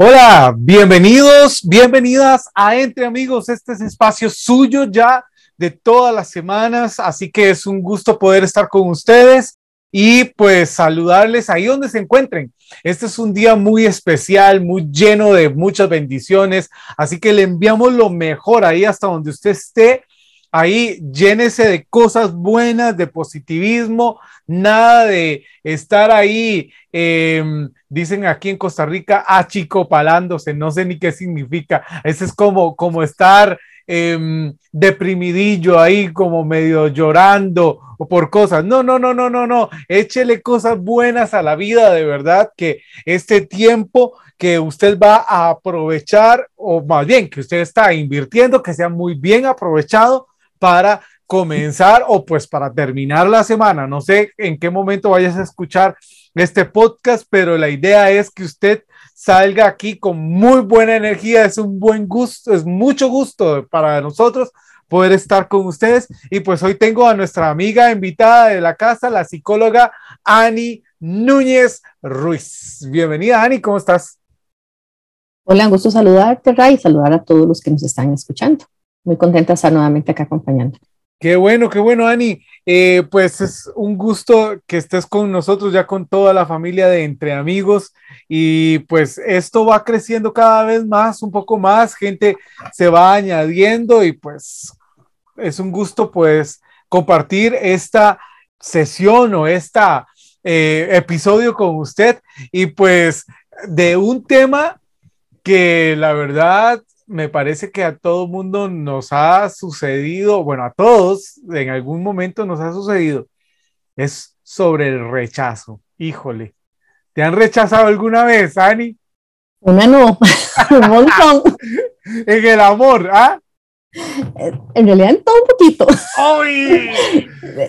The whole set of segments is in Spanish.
Hola, bienvenidos, bienvenidas a Entre Amigos. Este es espacio suyo ya de todas las semanas, así que es un gusto poder estar con ustedes y pues saludarles ahí donde se encuentren. Este es un día muy especial, muy lleno de muchas bendiciones, así que le enviamos lo mejor ahí hasta donde usted esté. Ahí llénese de cosas buenas, de positivismo, nada de estar ahí eh, dicen aquí en Costa Rica, achicopalándose, no sé ni qué significa. Ese es como, como estar eh, deprimidillo ahí, como medio llorando o por cosas. No, no, no, no, no, no. Échele cosas buenas a la vida, de verdad, que este tiempo que usted va a aprovechar, o más bien que usted está invirtiendo, que sea muy bien aprovechado para comenzar o pues para terminar la semana. No sé en qué momento vayas a escuchar este podcast, pero la idea es que usted salga aquí con muy buena energía, es un buen gusto, es mucho gusto para nosotros poder estar con ustedes. Y pues hoy tengo a nuestra amiga invitada de la casa, la psicóloga Ani Núñez Ruiz. Bienvenida, Ani, ¿cómo estás? Hola, un gusto saludarte, Ray, y saludar a todos los que nos están escuchando. Muy contenta de estar nuevamente acá acompañando. Qué bueno, qué bueno, Ani. Eh, pues es un gusto que estés con nosotros, ya con toda la familia de Entre Amigos. Y pues esto va creciendo cada vez más, un poco más, gente se va añadiendo y pues es un gusto pues compartir esta sesión o este episodio con usted y pues de un tema que la verdad me parece que a todo mundo nos ha sucedido, bueno, a todos en algún momento nos ha sucedido, es sobre el rechazo. Híjole, ¿te han rechazado alguna vez, Ani? Una no, un montón. en el amor, ¿ah? En realidad en todo un poquito. ¡Ay!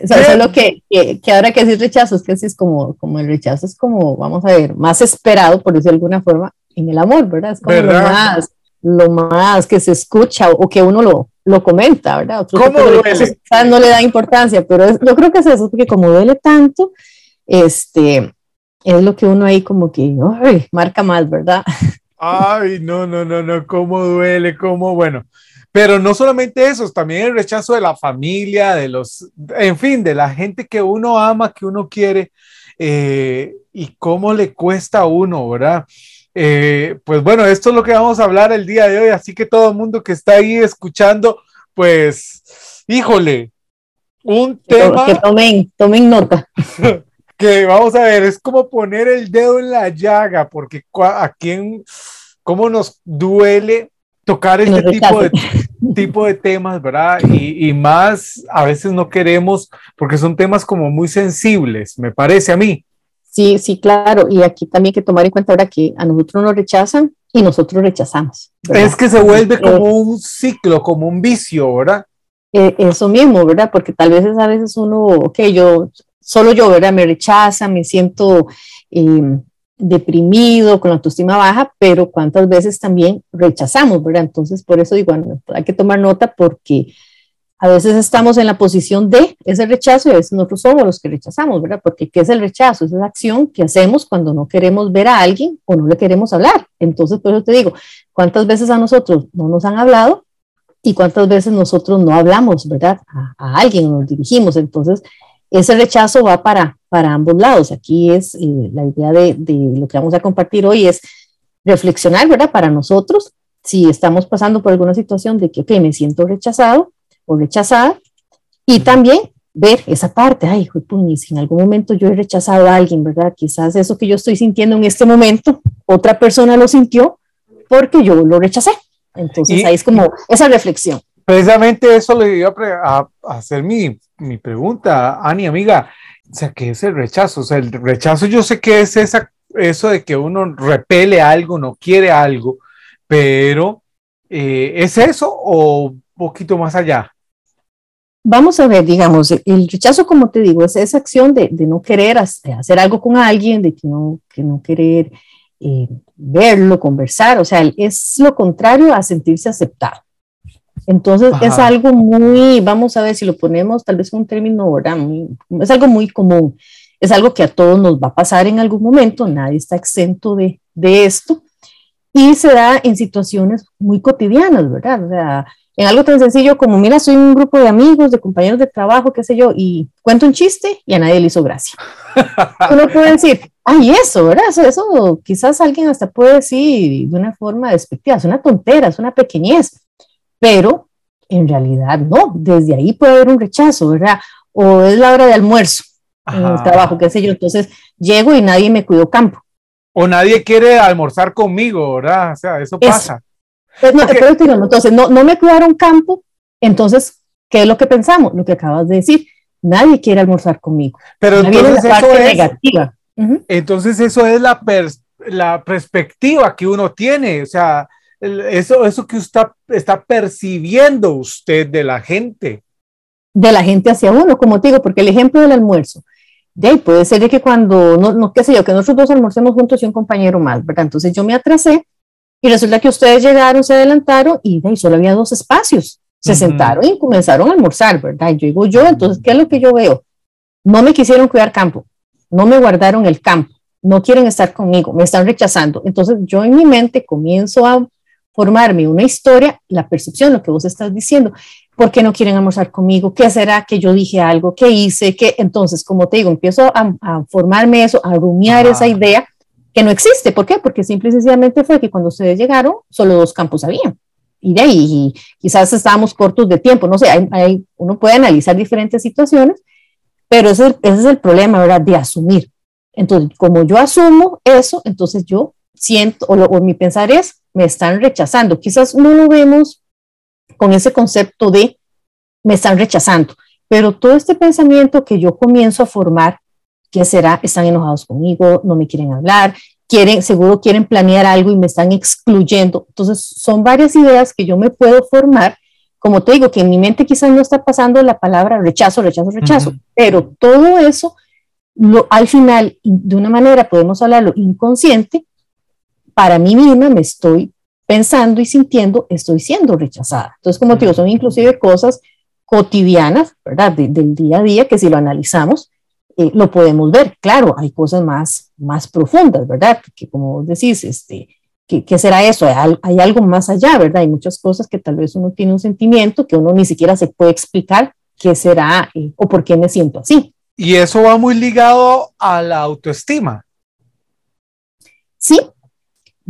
solo que, que, ahora que decir rechazo, es que así es como, como el rechazo es como, vamos a ver, más esperado, por decirlo de alguna forma, en el amor, ¿verdad? Es como lo más lo más que se escucha o que uno lo, lo comenta, ¿verdad? ¿Cómo duele? No le da importancia, pero yo creo que es eso, porque como duele tanto, este, es lo que uno ahí como que ay, marca más, ¿verdad? Ay, no, no, no, no, cómo duele, cómo, bueno. Pero no solamente eso, también el rechazo de la familia, de los, en fin, de la gente que uno ama, que uno quiere, eh, y cómo le cuesta a uno, ¿verdad? Eh, pues bueno, esto es lo que vamos a hablar el día de hoy, así que todo el mundo que está ahí escuchando, pues, híjole, un tema... Que tomen, tomen nota. que vamos a ver, es como poner el dedo en la llaga, porque a quién, cómo nos duele tocar este tipo de, tipo de temas, ¿verdad? Y, y, más, a veces no queremos, porque son temas como muy sensibles, me parece a mí. Sí, sí, claro. Y aquí también hay que tomar en cuenta ahora que a nosotros nos rechazan y nosotros rechazamos. Es que se vuelve eh, como un ciclo, como un vicio, ¿verdad? Eh, eso mismo, ¿verdad? Porque tal vez a veces uno, ok, yo, solo yo, ¿verdad? Me rechaza, me siento em, deprimido, con la autoestima baja, pero cuántas veces también rechazamos, ¿verdad? Entonces, por eso digo, hay que tomar nota porque a veces estamos en la posición de ese rechazo y a veces nosotros somos los que rechazamos, ¿verdad? Porque ¿qué es el rechazo? Es la acción que hacemos cuando no queremos ver a alguien o no le queremos hablar. Entonces, por eso te digo, ¿cuántas veces a nosotros no nos han hablado y cuántas veces nosotros no hablamos, ¿verdad? A, alguien o nos dirigimos. Entonces, ese rechazo va para, para ambos lados. Aquí es eh, la idea de, de lo que vamos a compartir hoy es reflexionar, ¿verdad? Para nosotros, si estamos pasando por alguna situación de que, ok, me siento rechazado, o rechazada, y también ver esa parte, ay, si en algún momento yo he rechazado a alguien, ¿verdad? Quizás eso que yo estoy sintiendo en este momento, otra persona lo sintió porque yo lo rechacé. Entonces ahí es como esa reflexión. Precisamente eso le iba a, hacer mi, mi, pregunta, Ani, amiga. O sea, ¿qué es el rechazo? O sea, el rechazo yo sé que es esa, eso de que uno repele algo, no quiere algo, pero eh, ¿es eso o un poquito más allá? Vamos a ver, digamos, el rechazo, como te digo, es esa acción de, no querer hacer algo con alguien, de que no, que no querer eh, verlo, conversar, o sea, es lo contrario a sentirse aceptado. Entonces es algo muy, vamos a ver si lo ponemos tal vez un término, ¿verdad? es algo muy común, es algo que a todos nos va a pasar en algún momento, nadie está exento de, de esto. y se da en situaciones muy cotidianas, ¿verdad? O sea, en algo tan sencillo como, mira, soy un grupo de amigos, de compañeros de trabajo, qué sé yo, y cuento un chiste y a nadie le hizo gracia. Uno puede decir, ay, eso, ¿verdad? Eso, eso quizás alguien hasta puede decir de una forma despectiva, es una tontera, es una pequeñez, pero en realidad no, desde ahí puede haber un rechazo, ¿verdad? O es la hora de almuerzo en el trabajo, qué sé yo, entonces llego y nadie me cuidó campo. O nadie quiere almorzar conmigo, ¿verdad? O sea, eso pasa. Pues no, entonces, no, no me cuidaron campo, entonces, ¿qué es lo que pensamos? Lo que acabas de decir, nadie quiere almorzar conmigo. Pero entonces eso es, negativa. Entonces eso es la, la perspectiva que uno tiene, o sea, eso, eso que usted está percibiendo usted de la gente. De la gente hacia uno, como te digo, porque el ejemplo del almuerzo, de ahí puede ser de que cuando, no, no, qué sé yo, que nosotros dos almorcemos juntos y un compañero más, ¿verdad? Entonces yo me atrasé y resulta que ustedes llegaron, se adelantaron y de ahí solo había dos espacios. Se sentaron y comenzaron a almorzar, ¿verdad? Y yo digo yo, entonces, ¿qué es lo que yo veo? No me quisieron cuidar campo, no me guardaron el campo, no quieren estar conmigo, me están rechazando. Entonces yo en mi mente comienzo a formarme una historia, la percepción, lo que vos estás diciendo. ¿Por qué no quieren almorzar conmigo? ¿Qué será que yo dije algo? ¿Qué hice? ¿Qué? Entonces, como te digo, empiezo a, formarme eso, a rumiar esa idea que no existe. ¿Por qué? Porque simple y sencillamente fue que cuando ustedes llegaron, solo dos campos había. Y de ahí, quizás estábamos cortos de tiempo, no sé, hay, uno puede analizar diferentes situaciones, pero ese, es el problema, ¿verdad? De asumir. Entonces, como yo asumo eso, entonces yo siento, o, o mi pensar es, me están rechazando. Quizás no lo vemos con ese concepto de me están rechazando, pero todo este pensamiento que yo comienzo a formar, ¿qué será? Están enojados conmigo, no me quieren hablar, quieren, seguro quieren planear algo y me están excluyendo. Entonces, son varias ideas que yo me puedo formar. Como te digo, que en mi mente quizás no está pasando la palabra rechazo, rechazo, rechazo, pero todo eso, lo, al final, de una manera podemos hablarlo inconsciente, para mí misma me estoy pensando y sintiendo, estoy siendo rechazada. Entonces, como te digo, son inclusive cosas cotidianas, ¿verdad? del día a día que si lo analizamos, eh, lo podemos ver. Claro, hay cosas más, más profundas, ¿verdad? Que como decís, este, ¿qué, será eso? Hay, algo más allá, ¿verdad? Hay muchas cosas que tal vez uno tiene un sentimiento que uno ni siquiera se puede explicar qué será eh, o por qué me siento así. Y eso va muy ligado a la autoestima. Sí,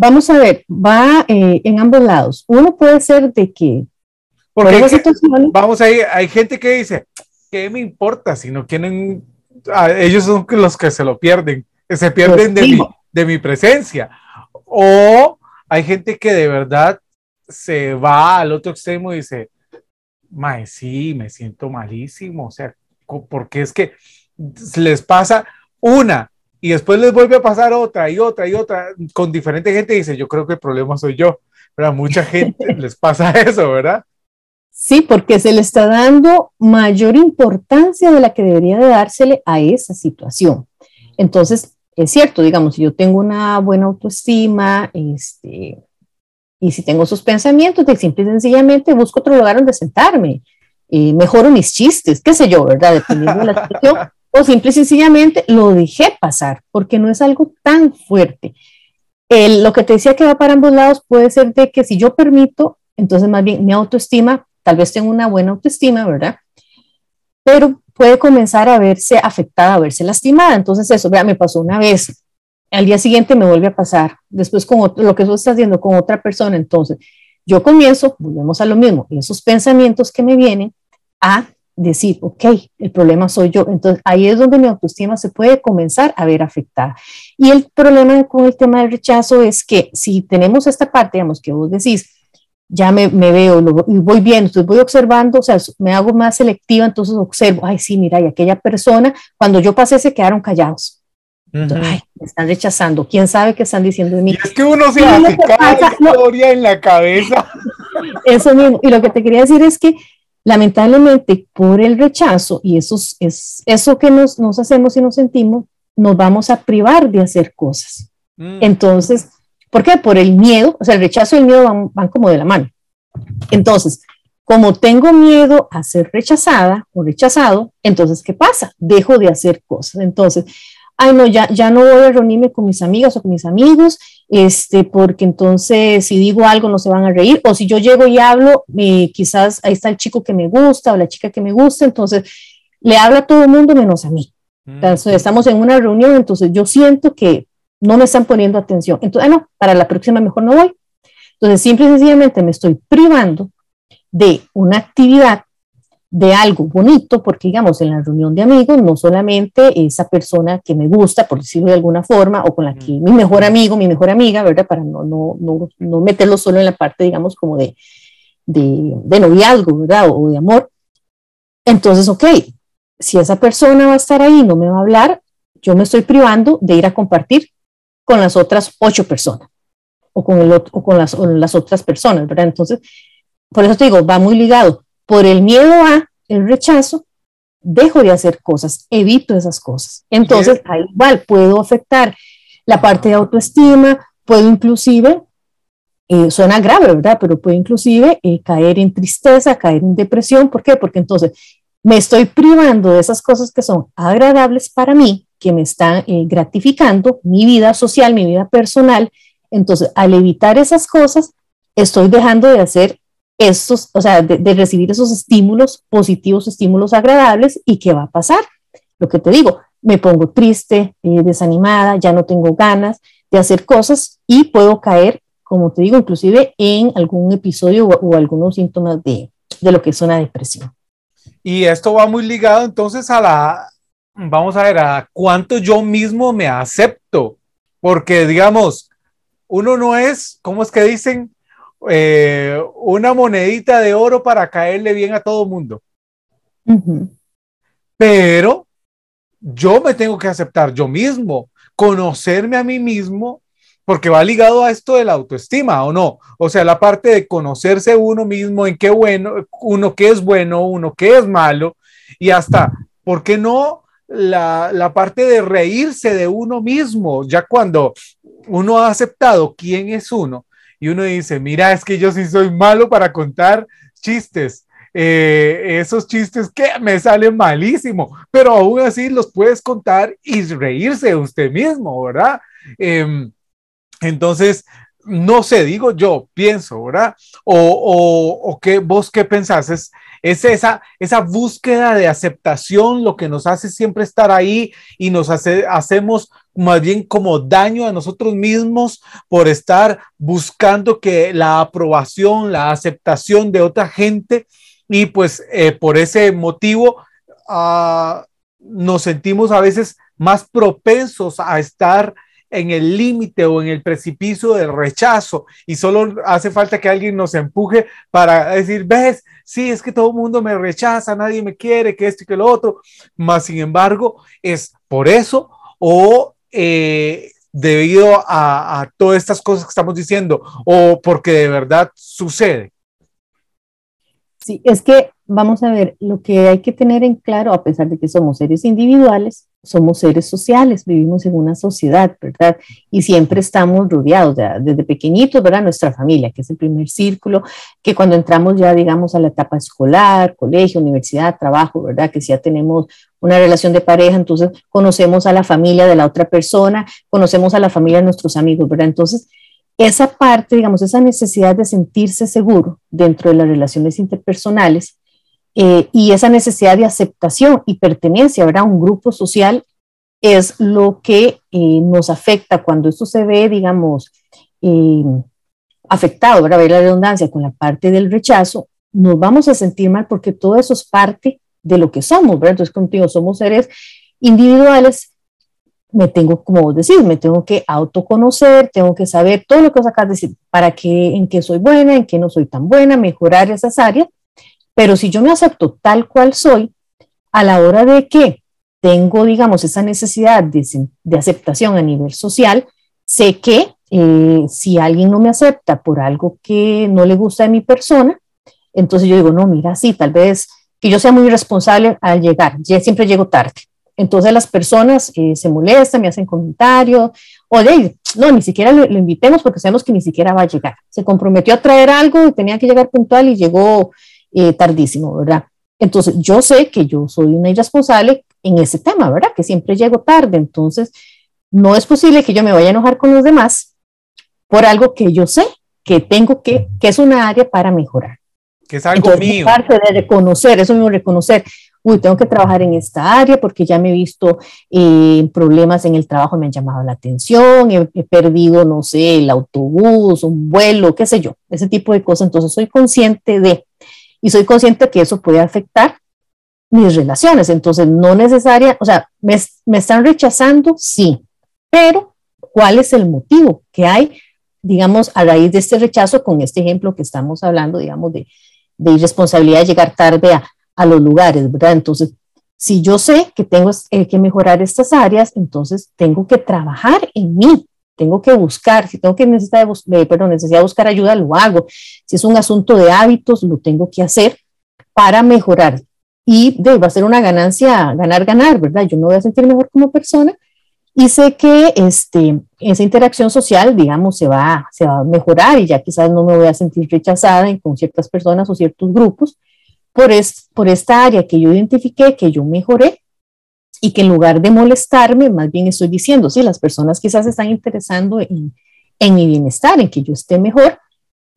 Vamos a ver, va eh, en ambos lados. Uno puede ser de que... Porque vamos a ir, hay gente que dice, ¿qué me importa si no quieren? Ah, ellos son los que se lo pierden, se pierden de mi, de mi presencia. O hay gente que de verdad se va al otro extremo y dice, Mae, sí, me siento malísimo. O sea, porque es que les pasa una, y después les vuelve a pasar otra y otra y otra con diferente gente y dice, yo creo que el problema soy yo. pero a mucha gente les pasa eso, ¿verdad? Sí, porque se le está dando mayor importancia de la que debería de dársele a esa situación. Entonces, es cierto, digamos, si yo tengo una buena autoestima, este, y si tengo esos pensamientos, de simple y sencillamente busco otro lugar donde sentarme, y mejoro mis chistes, qué sé yo, ¿verdad? Dependiendo de la situación, o simple y sencillamente lo dejé pasar, porque no es algo tan fuerte. lo que te decía que va para ambos lados puede ser de que si yo permito, entonces más bien mi autoestima, tal vez tengo una buena autoestima, ¿verdad? Pero puede comenzar a verse afectada, a verse lastimada. Entonces eso, vea, me pasó una vez, al día siguiente me vuelve a pasar, después con lo que tú estás haciendo con otra persona, entonces yo comienzo, volvemos a lo mismo, esos pensamientos que me vienen a decir, ok, el problema soy yo. Entonces ahí es donde mi autoestima se puede comenzar a ver afectada. Y el problema con el tema del rechazo es que si tenemos esta parte, digamos, que vos decís, ya me, me veo y voy viendo, entonces voy observando, o sea, me hago más selectiva, entonces observo, ay, sí, mira, y aquella persona, cuando yo pasé se quedaron callados. ay, me están rechazando, quién sabe qué están diciendo de mí. es que uno se hace cada historia en la cabeza. Eso mismo, y lo que te quería decir es que lamentablemente por el rechazo y eso es eso que nos, nos, hacemos y nos sentimos, nos vamos a privar de hacer cosas. Mm. Entonces, ¿por qué? Por el miedo, o sea, el rechazo y el miedo van, van como de la mano. Entonces, como tengo miedo a ser rechazada o rechazado, entonces, ¿qué pasa? Dejo de hacer cosas. Entonces, ay, no, ya, ya no voy a reunirme con mis amigas o con mis amigos, este, porque entonces si digo algo no se van a reír, o si yo llego y hablo, eh, quizás ahí está el chico que me gusta o la chica que me gusta, entonces le habla a todo el mundo menos a mí. Mm. Entonces, estamos en una reunión, entonces yo siento que no me están poniendo atención. Entonces, no, para la próxima mejor no voy. Entonces, simple y sencillamente me estoy privando de una actividad de algo bonito, porque digamos, en la reunión de amigos, no solamente esa persona que me gusta, por decirlo de alguna forma, o con la que mi mejor amigo, mi mejor amiga, ¿verdad? Para no, no, no, no meterlo solo en la parte, digamos, como de, de, de noviazgo, ¿verdad? O, de amor. Entonces, ok, si esa persona va a estar ahí, no me va a hablar, yo me estoy privando de ir a compartir con las otras ocho personas o con, el, o con las, o las otras personas, ¿verdad? Entonces, por eso te digo, va muy ligado por el miedo a el rechazo, dejo de hacer cosas, evito esas cosas. Entonces, ahí igual puedo afectar la parte de autoestima, puedo inclusive, eh, suena grave, ¿verdad? Pero puedo inclusive eh, caer en tristeza, caer en depresión. ¿Por qué? Porque entonces me estoy privando de esas cosas que son agradables para mí, que me están eh, gratificando mi vida social, mi vida personal. Entonces, al evitar esas cosas, estoy dejando de hacer estos, o sea, de, recibir esos estímulos positivos, estímulos agradables, ¿y qué va a pasar? Lo que te digo, me pongo triste, eh, desanimada, ya no tengo ganas de hacer cosas y puedo caer, como te digo, inclusive en algún episodio o, algunos síntomas de, de lo que es una depresión. Y esto va muy ligado entonces a la, vamos a ver, a cuánto yo mismo me acepto, porque digamos, uno no es, ¿cómo es que dicen? Eh, una monedita de oro para caerle bien a todo mundo. Pero yo me tengo que aceptar yo mismo, conocerme a mí mismo, porque va ligado a esto de la autoestima, ¿o no? O sea, la parte de conocerse uno mismo, en qué bueno, uno qué es bueno, uno qué es malo, y hasta, ¿por qué no? La, la parte de reírse de uno mismo, ya cuando uno ha aceptado quién es uno, y uno dice, mira, es que yo sí soy malo para contar chistes. Eh, esos chistes que me salen malísimo, pero aún así los puedes contar y reírse de usted mismo, ¿verdad? Em, entonces, no sé, digo yo, pienso, ¿verdad? O, que vos qué pensás, es, es esa, búsqueda de aceptación lo que nos hace siempre estar ahí y nos hace, hacemos más bien como daño a nosotros mismos por estar buscando que la aprobación, la aceptación de otra gente y pues eh, por ese motivo uh, nos sentimos a veces más propensos a estar en el límite o en el precipicio del rechazo y solo hace falta que alguien nos empuje para decir, ves, sí, es que todo el mundo me rechaza, nadie me quiere, que esto y que lo otro, más sin embargo, es por eso o eh, debido a, a todas estas cosas que estamos diciendo o porque de verdad sucede. Sí, es que vamos a ver, lo que hay que tener en claro, a pesar de que somos seres individuales, somos seres sociales, vivimos en una sociedad, ¿verdad? Y siempre estamos rodeados, desde pequeñitos, ¿verdad? Nuestra familia, que es el primer círculo, que cuando entramos ya, digamos, a la etapa escolar, colegio, universidad, trabajo, ¿verdad? Que si ya tenemos una relación de pareja, entonces conocemos a la familia de la otra persona, conocemos a la familia de nuestros amigos, ¿verdad? Entonces, esa parte, digamos, esa necesidad de sentirse seguro dentro de las relaciones interpersonales, eh, y esa necesidad de aceptación y pertenencia a un grupo social es lo que eh, nos afecta cuando esto se ve, digamos, eh, afectado, ¿verdad? Ver la redundancia con la parte del rechazo, nos vamos a sentir mal porque todo eso es parte de lo que somos, ¿verdad? Entonces, contigo somos seres individuales, me tengo, como decir, me tengo que autoconocer, tengo que saber todo lo que vos acabas de decir, para qué, en qué soy buena, en qué no soy tan buena, mejorar esas áreas pero si yo me acepto tal cual soy, a la hora de que tengo, digamos, esa necesidad de, aceptación a nivel social, sé que eh, si alguien no me acepta por algo que no le gusta de mi persona, entonces yo digo, no, mira, sí, tal vez que yo sea muy responsable al llegar, ya siempre llego tarde. Entonces las personas eh, se molestan, me hacen comentarios, o de, no, ni siquiera lo, lo, invitemos porque sabemos que ni siquiera va a llegar. Se comprometió a traer algo y tenía que llegar puntual y llegó eh, tardísimo, ¿verdad? Entonces, yo sé que yo soy una irresponsable en ese tema, ¿verdad? Que siempre llego tarde, entonces no es posible que yo me vaya a enojar con los demás por algo que yo sé que tengo que, que es una área para mejorar. Que es algo mío. Parte de reconocer, eso mismo, reconocer, uy, tengo que trabajar en esta área porque ya me he visto eh, problemas en el trabajo, me han llamado la atención, he, he, perdido, no sé, el autobús, un vuelo, qué sé yo, ese tipo de cosas. Entonces soy consciente de, y soy consciente que eso puede afectar mis relaciones. Entonces, no necesaria, o sea, me, me están rechazando, sí, pero ¿cuál es el motivo que hay, digamos, a raíz de este rechazo con este ejemplo que estamos hablando, digamos, de, de irresponsabilidad de llegar tarde a, a, los lugares, ¿verdad? Entonces, si yo sé que tengo eh, que mejorar estas áreas, entonces tengo que trabajar en mí, tengo que buscar, si tengo que necesitar, eh, perdón, necesidad de buscar ayuda, lo hago. Si es un asunto de hábitos, lo tengo que hacer para mejorar. Y de, va a ser una ganancia, ganar, ganar, ¿verdad? Yo me voy a sentir mejor como persona y sé que este, esa interacción social, digamos, se va, se va a mejorar y ya quizás no me voy a sentir rechazada con ciertas personas o ciertos grupos por, es, por esta área que yo identifiqué, que yo mejoré y que en lugar de molestarme, más bien estoy diciendo, sí, las personas quizás están interesando en, en mi bienestar, en que yo esté mejor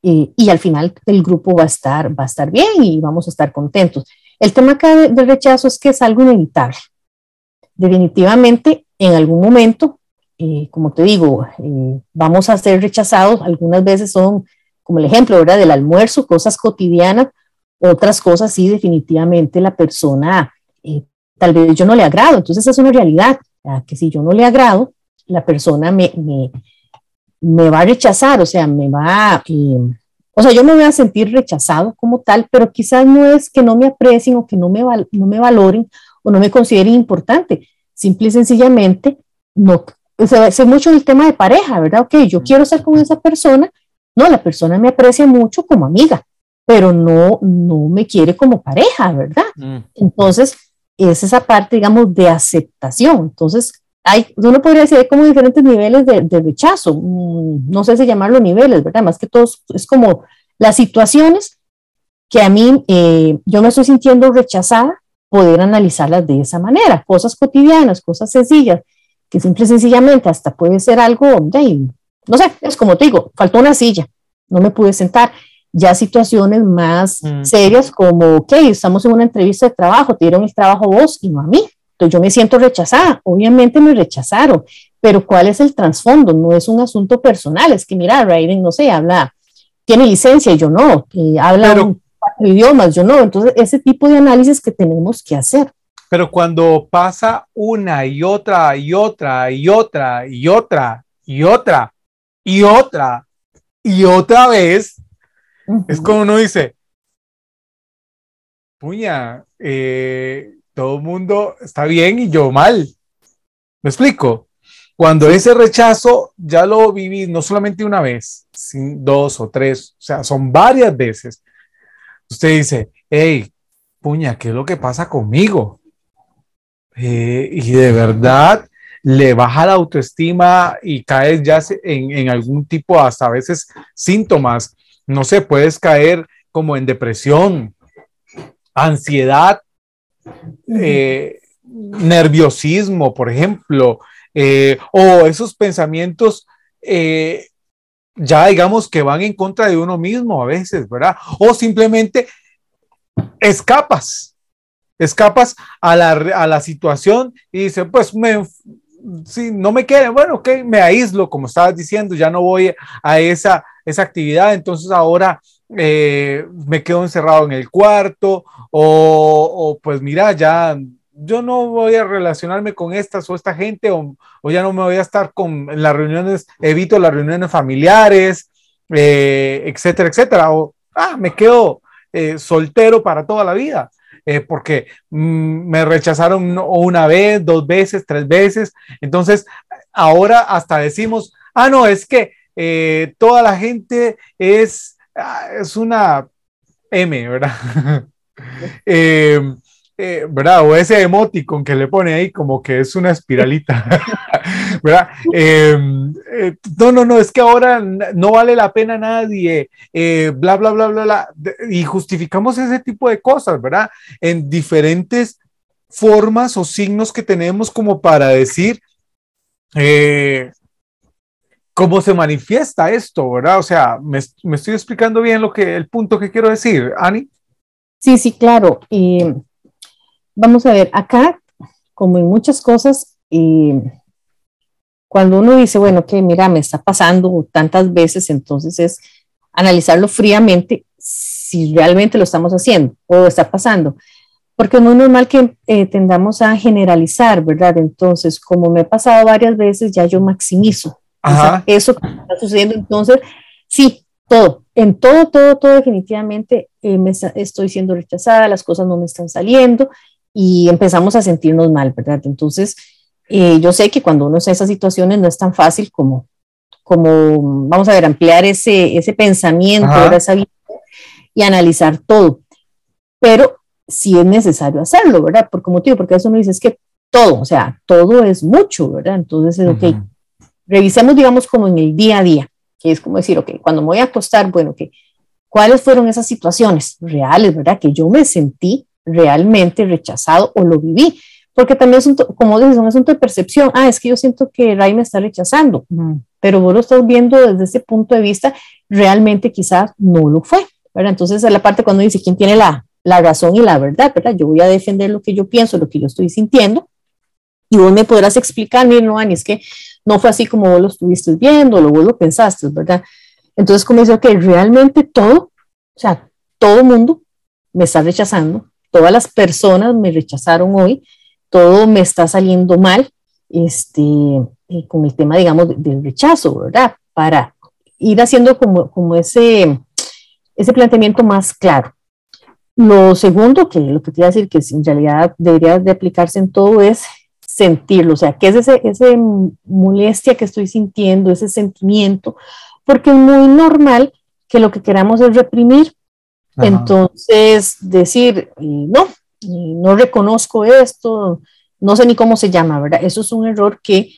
y, y, al final el grupo va a, estar, va a estar bien y vamos a estar contentos. El tema acá del rechazo es que es algo inevitable. Definitivamente, en algún momento, eh, como te digo, eh, vamos a ser rechazados. Algunas veces son, como el ejemplo, ¿verdad? Del almuerzo, cosas cotidianas. Otras cosas, sí, definitivamente la persona eh, tal vez yo no le agrado. Entonces es una realidad, que si yo no le agrado, la persona me, me, me va a rechazar, o sea, me va, eh, o sea, yo me voy a sentir rechazado como tal, pero quizás no es que no me aprecien o que no me, no me valoren o no me consideren importante, simple y sencillamente, no, o sea, sé mucho del tema de pareja, ¿verdad? Ok, yo quiero estar con esa persona, no, la persona me aprecia mucho como amiga, pero no, no me quiere como pareja, ¿verdad? Mm. Entonces, es esa parte, digamos, de aceptación. Entonces, hay, uno podría decir, hay como diferentes niveles de, de rechazo, mm, no sé si llamarlo niveles, ¿verdad? Más que todo es como las situaciones que a mí, eh, yo me estoy sintiendo rechazada, poder analizarlas de esa manera, cosas cotidianas, cosas sencillas, que simple sencillamente hasta puede ser algo, no sé, es como te digo, faltó una silla, no me pude sentar, ya situaciones más mm. serias como, ok, estamos en una entrevista de trabajo, te dieron el trabajo vos y no a mí. Entonces yo me siento rechazada, obviamente me rechazaron, pero ¿cuál es el trasfondo? No es un asunto personal, es que mira, Raiden, no sé, habla, tiene licencia, yo no, eh, habla cuatro idiomas, yo no. Entonces ese tipo de análisis que tenemos que hacer. Pero cuando pasa una y otra y otra y otra y otra y otra y otra y otra vez, es como uno dice, puña, eh, todo el mundo está bien y yo mal. ¿Me explico? Cuando ese rechazo ya lo viví no solamente una vez, dos o tres, o sea, son varias veces. Usted dice, hey, puña, ¿qué es lo que pasa conmigo? Eh, y de verdad le baja la autoestima y caes ya en, en algún tipo, hasta a veces síntomas no sé, puedes caer como en depresión, ansiedad, eh, nerviosismo, por ejemplo, eh, o esos pensamientos eh, ya digamos que van en contra de uno mismo a veces, ¿verdad? O simplemente escapas, escapas a la, a la situación y dices, pues me, si no me quieren, bueno, ok, me aíslo, como estabas diciendo, ya no voy a esa, esa actividad, entonces ahora eh, me quedo encerrado en el cuarto o, pues mira, ya yo no voy a relacionarme con estas o esta gente o, ya no me voy a estar con las reuniones, evito las reuniones familiares, eh, etcétera, etcétera, o ah, me quedo eh, soltero para toda la vida. porque mm, me rechazaron una vez, dos veces, tres veces. Entonces, ahora hasta decimos, ah, no, es que eh, toda la gente es, ah, es una M, ¿verdad? Eh, eh, ¿verdad? O ese emoticon que le pone ahí como que es una espiralita, ¿verdad? no, no, no, es que ahora no vale la pena nadie, bla, bla, bla, bla, bla, y justificamos ese tipo de cosas, ¿verdad? En diferentes formas o signos que tenemos como para decir cómo se manifiesta esto, ¿verdad? O sea, me, estoy explicando bien lo que, el punto que quiero decir, Ani. Sí, sí, claro. vamos a ver, acá, como en muchas cosas, cuando uno dice, bueno, que mira, me está pasando tantas veces, entonces es analizarlo fríamente si realmente lo estamos haciendo o está pasando. Porque es muy normal que eh, tendamos a generalizar, ¿verdad? Entonces, como me ha pasado varias veces, ya yo maximizo eso que está sucediendo. Entonces, sí, todo, en todo, todo, todo definitivamente eh, me estoy siendo rechazada, las cosas no me están saliendo y empezamos a sentirnos mal, ¿verdad? Entonces, eh, yo sé que cuando uno está en esas situaciones no es tan fácil como, como vamos a ver, ampliar ese, ese pensamiento, esa vida y analizar todo. Pero sí es necesario hacerlo, ¿verdad? Por como motivo, porque eso uno dice es que todo, o sea, todo es mucho, ¿verdad? Entonces, ok, revisemos, digamos, como en el día a día, que es como decir, ok, cuando me voy a acostar, bueno, que ¿cuáles fueron esas situaciones reales, ¿verdad? Que yo me sentí realmente rechazado o lo viví porque también es un, como dices, un asunto de percepción. Ah, es que yo siento que Ray me está rechazando, pero vos lo estás viendo desde ese punto de vista, realmente quizás no lo fue, ¿verdad? Entonces es la parte cuando dice quién tiene la, la razón y la verdad, ¿verdad? Yo voy a defender lo que yo pienso, lo que yo estoy sintiendo, y vos me podrás explicar, mire, no, Ani, es que no fue así como vos lo estuviste viendo, lo vos lo pensaste, ¿verdad? Entonces, como dice, ok, realmente todo, o sea, todo mundo me está rechazando, todas las personas me rechazaron hoy, todo me está saliendo mal, este, eh, con el tema, digamos, del rechazo, ¿verdad? Para ir haciendo como, como ese, ese planteamiento más claro. Lo segundo, que lo que te iba a decir, que en realidad debería de aplicarse en todo, es sentirlo, o sea, ¿qué es ese, ese molestia que estoy sintiendo, ese sentimiento? Porque es muy normal que lo que queramos es reprimir. Entonces, decir, no, no reconozco esto, no sé ni cómo se llama, ¿verdad? Eso es un error que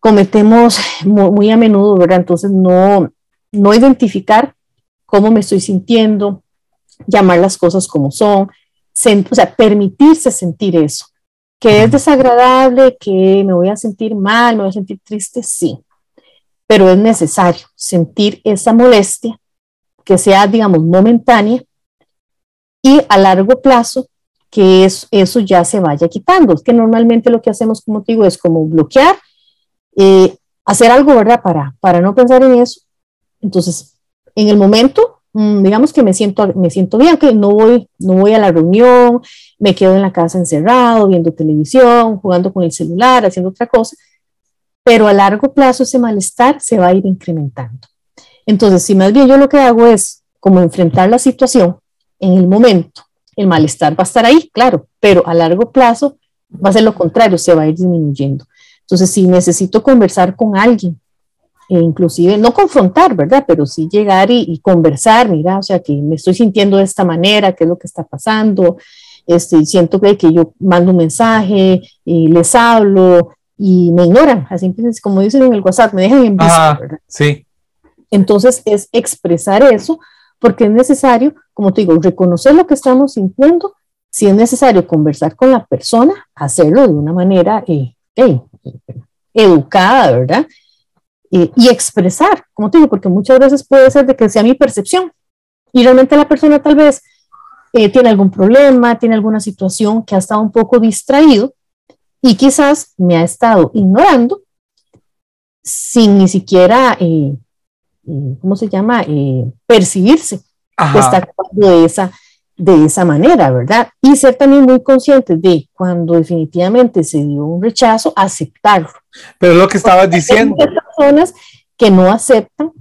cometemos muy, a menudo, ¿verdad? Entonces, no, no identificar cómo me estoy sintiendo, llamar las cosas como son, o sea, permitirse sentir eso. Que es desagradable, que me voy a sentir mal, me voy a sentir triste, sí, pero es necesario sentir esa molestia que sea, digamos, momentánea y a largo plazo que eso ya se vaya quitando. Que normalmente lo que hacemos, como te digo, es como bloquear, eh, hacer algo, ¿verdad? Para, para no pensar en eso. Entonces, en el momento, digamos que me siento, me siento bien, que no voy, no voy a la reunión, me quedo en la casa encerrado, viendo televisión, jugando con el celular, haciendo otra cosa, pero a largo plazo ese malestar se va a ir incrementando. Entonces, si más bien yo lo que hago es como enfrentar la situación en el momento, el malestar va a estar ahí, claro, pero a largo plazo va a ser lo contrario, se va a ir disminuyendo. Entonces, si necesito conversar con alguien, e inclusive no confrontar, ¿verdad? Pero sí llegar y, conversar, mira, o sea, que me estoy sintiendo de esta manera, qué es lo que está pasando, este, siento que, que yo mando un mensaje y les hablo y me ignoran, así como dicen en el WhatsApp, me dejan en visto, ¿verdad? Sí. Entonces es expresar eso porque es necesario, como te digo, reconocer lo que estamos sintiendo, si es necesario conversar con la persona, hacerlo de una manera eh, educada, ¿verdad? Eh, y expresar, como te digo, porque muchas veces puede ser de que sea mi percepción y realmente la persona tal vez eh, tiene algún problema, tiene alguna situación que ha estado un poco distraído y quizás me ha estado ignorando sin ni siquiera ¿cómo se llama? Eh, percibirse que está actuando de esa, de esa manera, ¿verdad? Y ser también muy consciente de cuando definitivamente se dio un rechazo, aceptarlo. Pero lo que estabas diciendo. Hay personas que no aceptan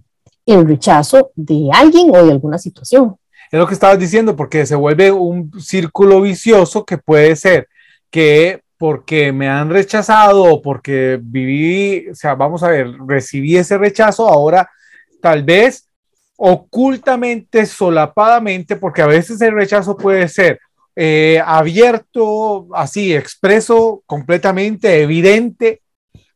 el rechazo de alguien o de alguna situación. Es lo que estabas diciendo, porque se vuelve un círculo vicioso que puede ser que porque me han rechazado o porque viví, o sea, vamos a ver, recibí ese rechazo, ahora tal vez ocultamente, solapadamente, porque a veces el rechazo puede ser eh, abierto, así, expreso, completamente evidente,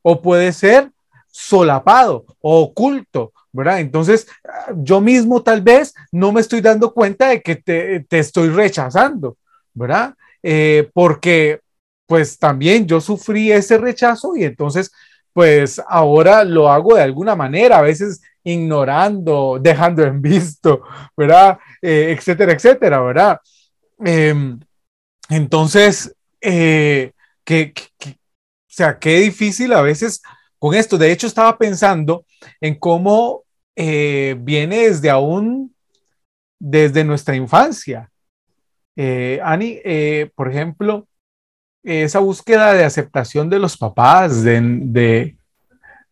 o puede ser solapado o oculto, ¿verdad? Entonces, yo mismo tal vez no me estoy dando cuenta de que te, estoy rechazando, ¿verdad? Eh, porque pues también yo sufrí ese rechazo y entonces pues ahora lo hago de alguna manera, a veces ignorando, dejando en visto, ¿verdad? Eh, etcétera, etcétera, ¿verdad? Em, entonces, eh, o sea, qué difícil a veces con esto. De hecho, estaba pensando en cómo eh, viene desde aún, desde nuestra infancia. Ani, por ejemplo, esa búsqueda de aceptación de los papás, de,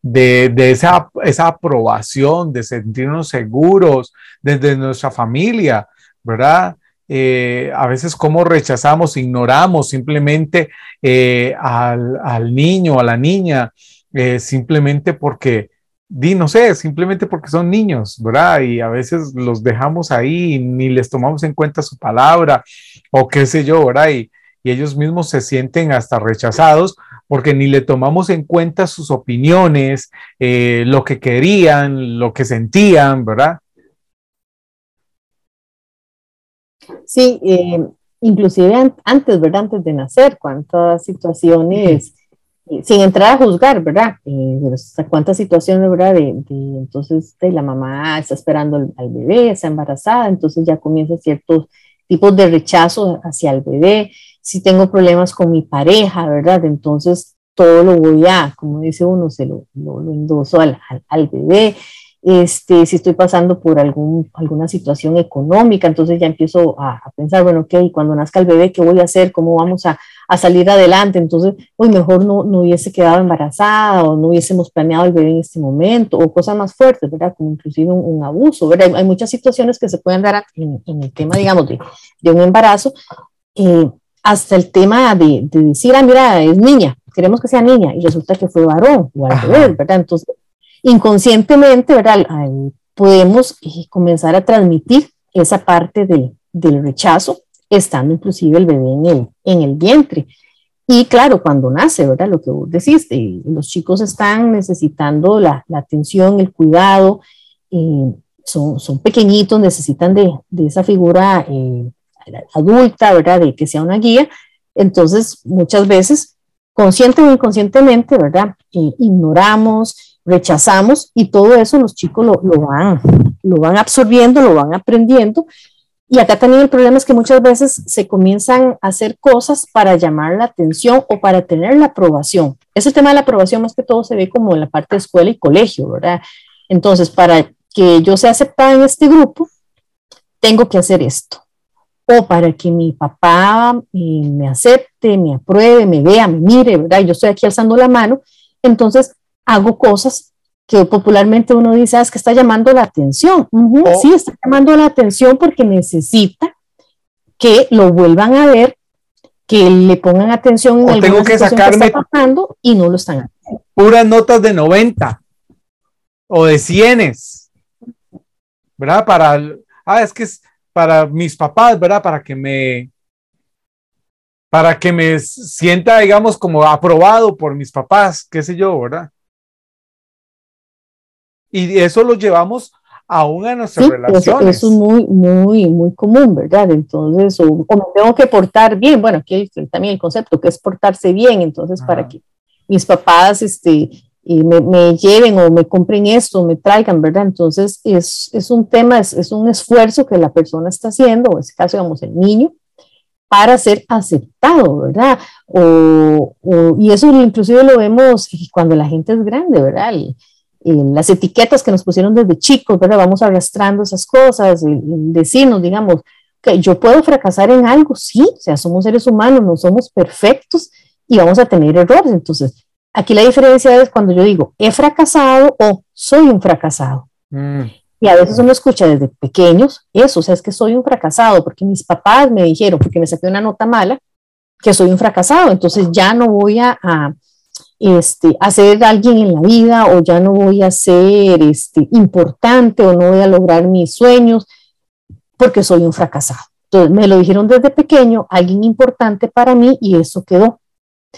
de, esa, esa, aprobación, de sentirnos seguros desde nuestra familia, ¿verdad? Eh, a veces como rechazamos, ignoramos simplemente eh, al, niño, a la niña, eh, simplemente porque, di, no sé, simplemente porque son niños, ¿verdad? Y a veces los dejamos ahí ni les tomamos en cuenta su palabra o qué sé yo, ¿verdad? Y, ellos mismos se sienten hasta rechazados porque ni le tomamos en cuenta sus opiniones, lo que querían, lo que sentían, ¿verdad? Sí, eh, inclusive antes, ¿verdad? Antes de nacer, cuántas situaciones, eh, sin entrar a juzgar, ¿verdad? cuántas situaciones, ¿verdad? De, entonces, de la mamá está esperando al, al, bebé, está embarazada, entonces ya comienza ciertos tipos de rechazo hacia el bebé si tengo problemas con mi pareja, ¿verdad? Entonces todo lo voy a, como dice uno, se lo, lo, endoso al, al, bebé. Este, si estoy pasando por algún, alguna situación económica, entonces ya empiezo a, pensar, bueno, ok, cuando nazca el bebé, ¿qué voy a hacer? ¿Cómo vamos a, a salir adelante? Entonces, hoy mejor no, no, hubiese quedado embarazada o no hubiésemos planeado el bebé en este momento, o cosas más fuertes, ¿verdad? Como inclusive un, abuso, ¿verdad? Hay, muchas situaciones que se pueden dar en, en el tema, digamos, de, de un embarazo. Eh, hasta el tema de, decir, ah, mira, es niña, queremos que sea niña, y resulta que fue varón, o al revés, ¿verdad? Entonces, inconscientemente, ¿verdad? podemos eh, comenzar a transmitir esa parte del rechazo, estando inclusive el bebé en el, en el vientre. Y claro, cuando nace, ¿verdad? Lo que vos decís, eh, los chicos están necesitando la, atención, el cuidado, eh, son, son, pequeñitos, necesitan de, de esa figura adulta, ¿verdad? De que sea una guía. Entonces, muchas veces, consciente o inconscientemente, ¿verdad? Eh, ignoramos, rechazamos y todo eso los chicos lo, lo, van, lo van absorbiendo, lo van aprendiendo. Y acá también el problema es que muchas veces se comienzan a hacer cosas para llamar la atención o para tener la aprobación. Ese tema de la aprobación más que todo se ve como en la parte de escuela y colegio, ¿verdad? Entonces, para que yo sea aceptada en este grupo, tengo que hacer esto o para que mi papá eh, me acepte, me apruebe, me vea, me mire, ¿verdad? Yo estoy aquí alzando la mano, entonces hago cosas que popularmente uno dice, ah, es que está llamando la atención. Sí, está llamando la atención porque necesita que lo vuelvan a ver, que le pongan atención en o tengo que sacarme que está pasando y no lo están haciendo. Puras notas de 90 o de 100, ¿verdad? Para, ah, es que es, para mis papás, ¿verdad? Para que me, para que me sienta, digamos, como aprobado por mis papás, qué sé yo, ¿verdad? Y eso lo llevamos aún a nuestras relaciones. Eso, es muy, muy, muy común, ¿verdad? Entonces, o, me tengo que portar bien, bueno, aquí también el concepto que es portarse bien, entonces, para que mis papás, este, y me, lleven o me compren esto, me traigan, ¿verdad? Entonces es, es un tema, es, es, un esfuerzo que la persona está haciendo, en este caso, digamos, el niño, para ser aceptado, ¿verdad? O, y eso inclusive lo vemos cuando la gente es grande, ¿verdad? Las etiquetas que nos pusieron desde chicos, ¿verdad? Vamos arrastrando esas cosas, decirnos, digamos, que yo puedo fracasar en algo, sí, o sea, somos seres humanos, no somos perfectos y vamos a tener errores, entonces Aquí la diferencia es cuando yo digo he fracasado o soy un fracasado. Mm. Y a veces uno escucha desde pequeños eso, o sea, es que soy un fracasado porque mis papás me dijeron, porque me saqué una nota mala, que soy un fracasado. Entonces ya no voy a, este, a ser alguien en la vida o ya no voy a ser este, importante o no voy a lograr mis sueños porque soy un fracasado. Entonces me lo dijeron desde pequeño, alguien importante para mí y eso quedó.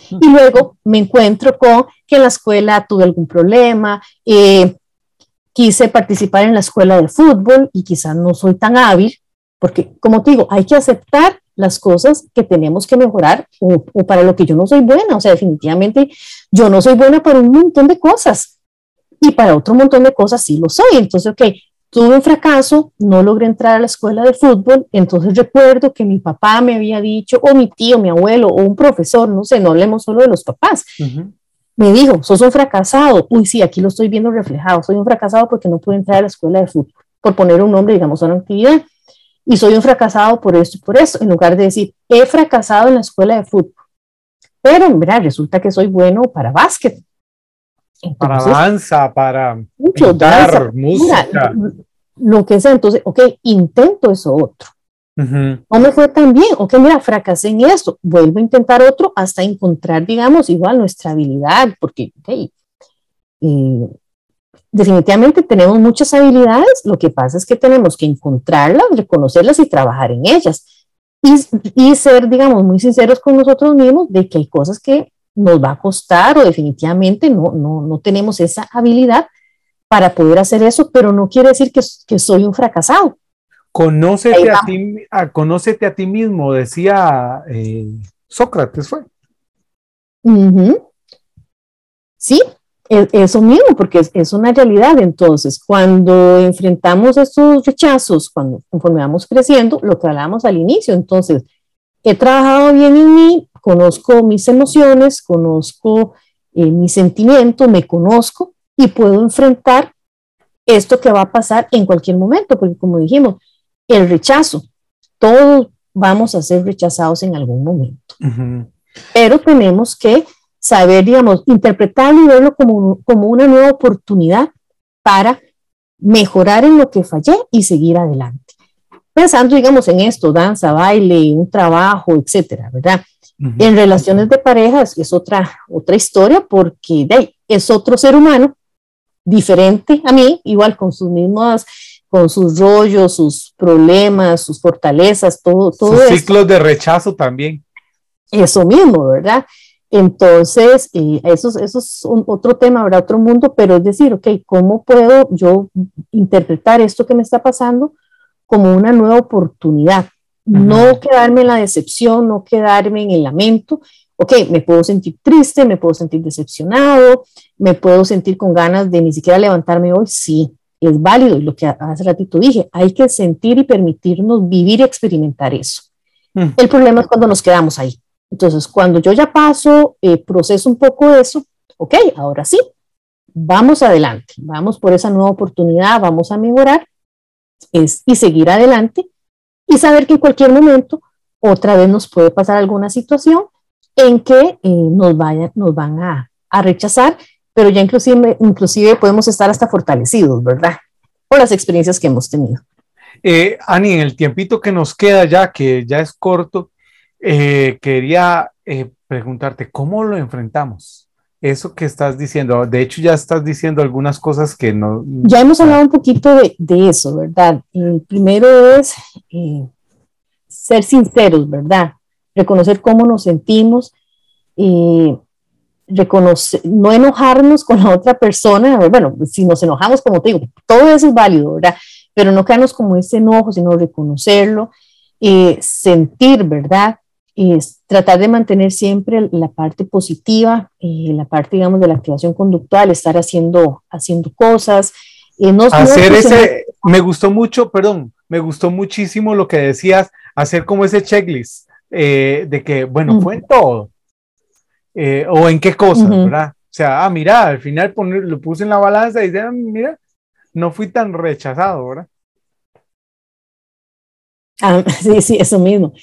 Y luego me encuentro con que en la escuela tuve algún problema, eh, quise participar en la escuela de fútbol y quizás no soy tan hábil, porque como te digo, hay que aceptar las cosas que tenemos que mejorar o, o, para lo que yo no soy buena. O sea, definitivamente yo no soy buena para un montón de cosas y para otro montón de cosas sí lo soy. Entonces, ok, tuve un fracaso, no logré entrar a la escuela de fútbol, entonces recuerdo que mi papá me había dicho, o mi tío, mi abuelo, o un profesor, no sé, no hablemos solo de los papás, me dijo, sos un fracasado. Uy, sí, aquí lo estoy viendo reflejado, soy un fracasado porque no pude entrar a la escuela de fútbol, por poner un nombre, digamos, a una actividad. Y soy un fracasado por esto y por eso, en lugar de decir, he fracasado en la escuela de fútbol. Pero, mira, resulta que soy bueno para básquet, para danza, para mucho, danza, música. lo que sea, entonces, ok, intento eso otro. No me fue tan bien, ok, mira, fracasé en esto, vuelvo a intentar otro hasta encontrar, digamos, igual nuestra habilidad, porque, ok, eh, definitivamente tenemos muchas habilidades, lo que pasa es que tenemos que encontrarlas, reconocerlas y trabajar en ellas. Y, y ser, digamos, muy sinceros con nosotros mismos de que hay cosas que nos va a costar o definitivamente no, no, no tenemos esa habilidad para poder hacer eso, pero no quiere decir que, que soy un fracasado. Conócete a, ti, a, conócete a ti mismo, decía eh, Sócrates, fue. Sí, eso mismo, porque es, es, una realidad. Entonces, cuando enfrentamos estos rechazos, cuando conforme vamos creciendo, lo que hablábamos al inicio, entonces, he trabajado bien en mí, conozco mis emociones, conozco eh, mis sentimientos, me conozco y puedo enfrentar esto que va a pasar en cualquier momento, porque como dijimos, el rechazo, todos vamos a ser rechazados en algún momento, pero tenemos que saber, digamos, interpretarlo y verlo como, como una nueva oportunidad para mejorar en lo que fallé y seguir adelante. Pensando, digamos, en esto, danza, baile, un trabajo, etcétera, ¿verdad? En relaciones de parejas es otra, otra historia porque de es otro ser humano diferente a mí, igual con sus mismas, con sus rollos, sus problemas, sus fortalezas, todo, todo sus ciclos de rechazo también. Eso mismo, ¿verdad? Entonces, eh, eso, eso es otro tema, habrá otro mundo, pero es decir, ok, ¿cómo puedo yo interpretar esto que me está pasando como una nueva oportunidad? No quedarme en la decepción, no quedarme en el lamento. Ok, me puedo sentir triste, me puedo sentir decepcionado, me puedo sentir con ganas de ni siquiera levantarme hoy. Sí, es válido. Y lo que hace ratito dije, hay que sentir y permitirnos vivir y experimentar eso. El problema es cuando nos quedamos ahí. Entonces, cuando yo ya paso, eh, proceso un poco eso, ok, ahora sí, vamos adelante, vamos por esa nueva oportunidad, vamos a mejorar es, y seguir adelante y saber que en cualquier momento otra vez nos puede pasar alguna situación en que eh, nos, vaya, nos van a, a, rechazar, pero ya inclusive, inclusive podemos estar hasta fortalecidos, ¿verdad? Por las experiencias que hemos tenido. Eh, Ani, en el tiempito que nos queda ya, que ya es corto, eh, quería eh, preguntarte, ¿cómo lo enfrentamos? Eso que estás diciendo, de hecho ya estás diciendo algunas cosas que no... Ya hemos hablado un poquito de, de eso, ¿verdad? El primero es eh, ser sinceros, ¿verdad? Reconocer cómo nos sentimos, reconocer, no enojarnos con la otra persona, bueno, si nos enojamos, como te digo, todo eso es válido, ¿verdad? Pero no quedarnos como ese enojo, sino reconocerlo, eh, sentir, ¿verdad? Es tratar de mantener siempre la parte positiva, eh, la parte, digamos, de la activación conductual, estar haciendo, haciendo cosas. Eh, no, hacer ese, me gustó mucho, perdón, me gustó muchísimo lo que decías, hacer como ese checklist eh, de que, bueno, fue en todo, o en qué cosas, ¿verdad? O sea, ah, mira, al final lo puse en la balanza y dije, ah, mira, no fui tan rechazado, ¿verdad? Ah, sí, sí, eso mismo.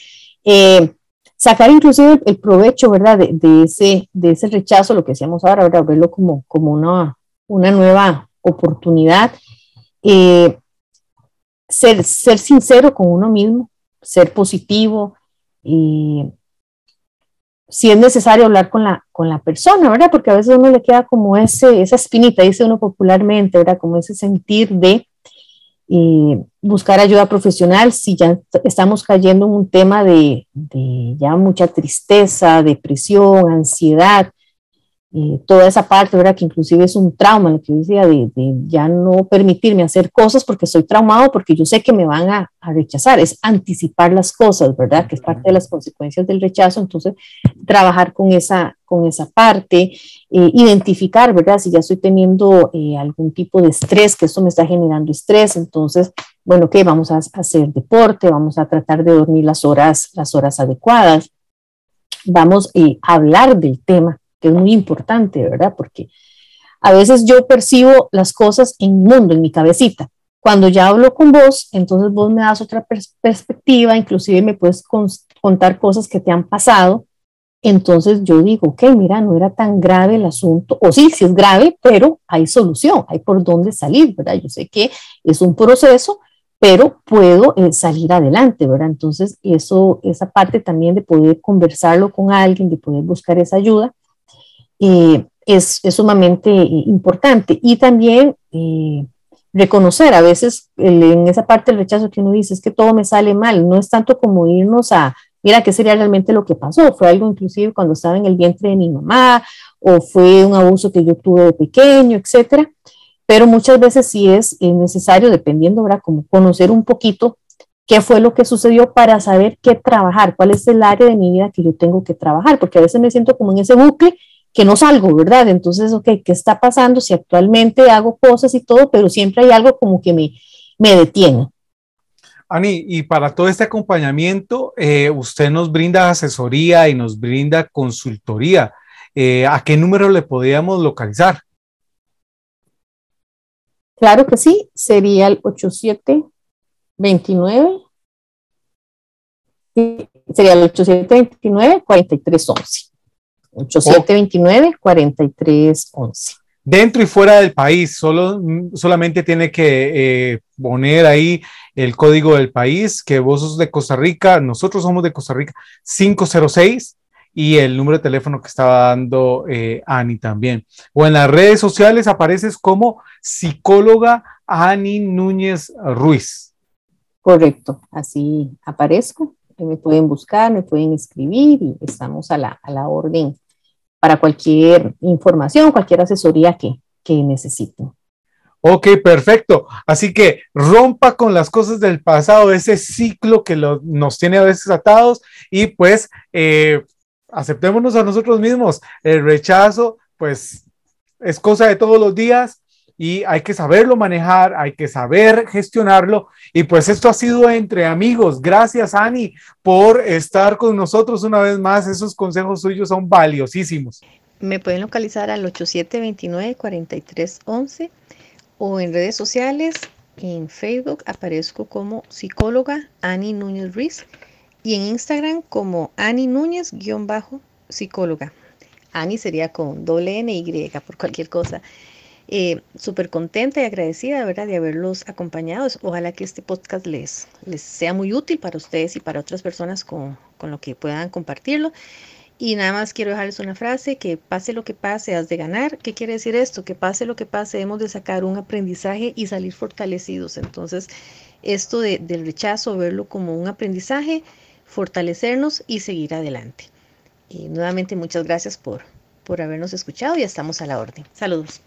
Eh, sacar inclusive el, provecho, ¿verdad? De, ese, de ese rechazo, lo que decíamos ahora. Verlo como, como una, una nueva oportunidad. Eh, ser, ser sincero con uno mismo, ser positivo, si es necesario hablar con la, con la persona, ¿verdad? Porque a veces uno le queda como ese, esa espinita, dice uno popularmente, ¿verdad? Como ese sentir de buscar ayuda profesional si ya estamos cayendo en un tema de, ya mucha tristeza, depresión, ansiedad. Eh, toda esa parte, ¿verdad? Que inclusive es un trauma, lo que yo decía, de, ya no permitirme hacer cosas porque estoy traumado, porque yo sé que me van a, rechazar, es anticipar las cosas, ¿verdad? Que es parte de las consecuencias del rechazo, entonces trabajar con esa, con esa parte, eh, identificar, ¿verdad? Si ya estoy teniendo eh, algún tipo de estrés, que esto me está generando estrés, entonces, bueno, ¿qué? Vamos a, hacer deporte, vamos a tratar de dormir las horas, las horas adecuadas, vamos a hablar del tema que es muy importante, ¿verdad? Porque a veces yo percibo las cosas en mi mundo, en mi cabecita. Cuando ya hablo con vos, entonces vos me das otra perspectiva, inclusive me puedes contar cosas que te han pasado. Entonces yo digo, ok, mira, no era tan grave el asunto, o sí, sí es grave, pero hay solución, hay por dónde salir, ¿verdad? Yo sé que es un proceso, pero puedo eh, salir adelante, ¿verdad? Entonces, eso, esa parte también de poder conversarlo con alguien, de poder buscar esa ayuda, eh, es, sumamente eh, importante. Y también eh, reconocer a veces en esa parte del rechazo que uno dice es que todo me sale mal, no es tanto como irnos a, mira, ¿qué sería realmente lo que pasó? Fue algo inclusive cuando estaba en el vientre de mi mamá o fue un abuso que yo tuve de pequeño, etcétera. Pero muchas veces sí es, necesario, dependiendo, ¿verdad? Como conocer un poquito qué fue lo que sucedió para saber qué trabajar, cuál es el área de mi vida que yo tengo que trabajar, porque a veces me siento como en ese bucle que no salgo, ¿verdad? Entonces, ok, ¿qué está pasando? Si actualmente hago cosas y todo, pero siempre hay algo como que me, me detiene. Ani, y para todo este acompañamiento, eh, usted nos brinda asesoría y nos brinda consultoría. Eh, ¿A qué número le podríamos localizar? Claro que sí, sería el 8729. Sería el 8729 4311. 8729-4311. Dentro y fuera del país, solo, solamente tiene que eh, poner ahí el código del país, que vos sos de Costa Rica, nosotros somos de Costa Rica, 506 y el número de teléfono que estaba dando eh, Ani también. O en las redes sociales apareces como psicóloga Ani Núñez Ruiz. Correcto, así aparezco me pueden buscar, me pueden escribir y estamos a la, a la orden para cualquier información, cualquier asesoría que, que necesiten. Ok, perfecto. Así que rompa con las cosas del pasado, ese ciclo que nos tiene a veces atados y pues eh, aceptémonos a nosotros mismos. El rechazo, pues es cosa de todos los días y hay que saberlo manejar, hay que saber gestionarlo. Y pues esto ha sido entre amigos. Gracias, Ani, por estar con nosotros una vez más. Esos consejos suyos son valiosísimos. Me pueden localizar al 8729-4311 o en redes sociales. En Facebook aparezco como psicóloga Ani Núñez Ruiz y en Instagram como Ani Núñez-psicóloga. Ani sería con doble N Y por cualquier cosa. Eh, súper contenta y agradecida, de haberlos acompañado. Ojalá que este podcast les, les sea muy útil para ustedes y para otras personas con, con lo que puedan compartirlo. Y nada más quiero dejarles una frase, que pase lo que pase, has de ganar. ¿Qué quiere decir esto? Que pase lo que pase, hemos de sacar un aprendizaje y salir fortalecidos. Entonces, esto de, del rechazo, verlo como un aprendizaje, fortalecernos y seguir adelante. Y nuevamente muchas gracias por, por habernos escuchado y estamos a la orden. Saludos.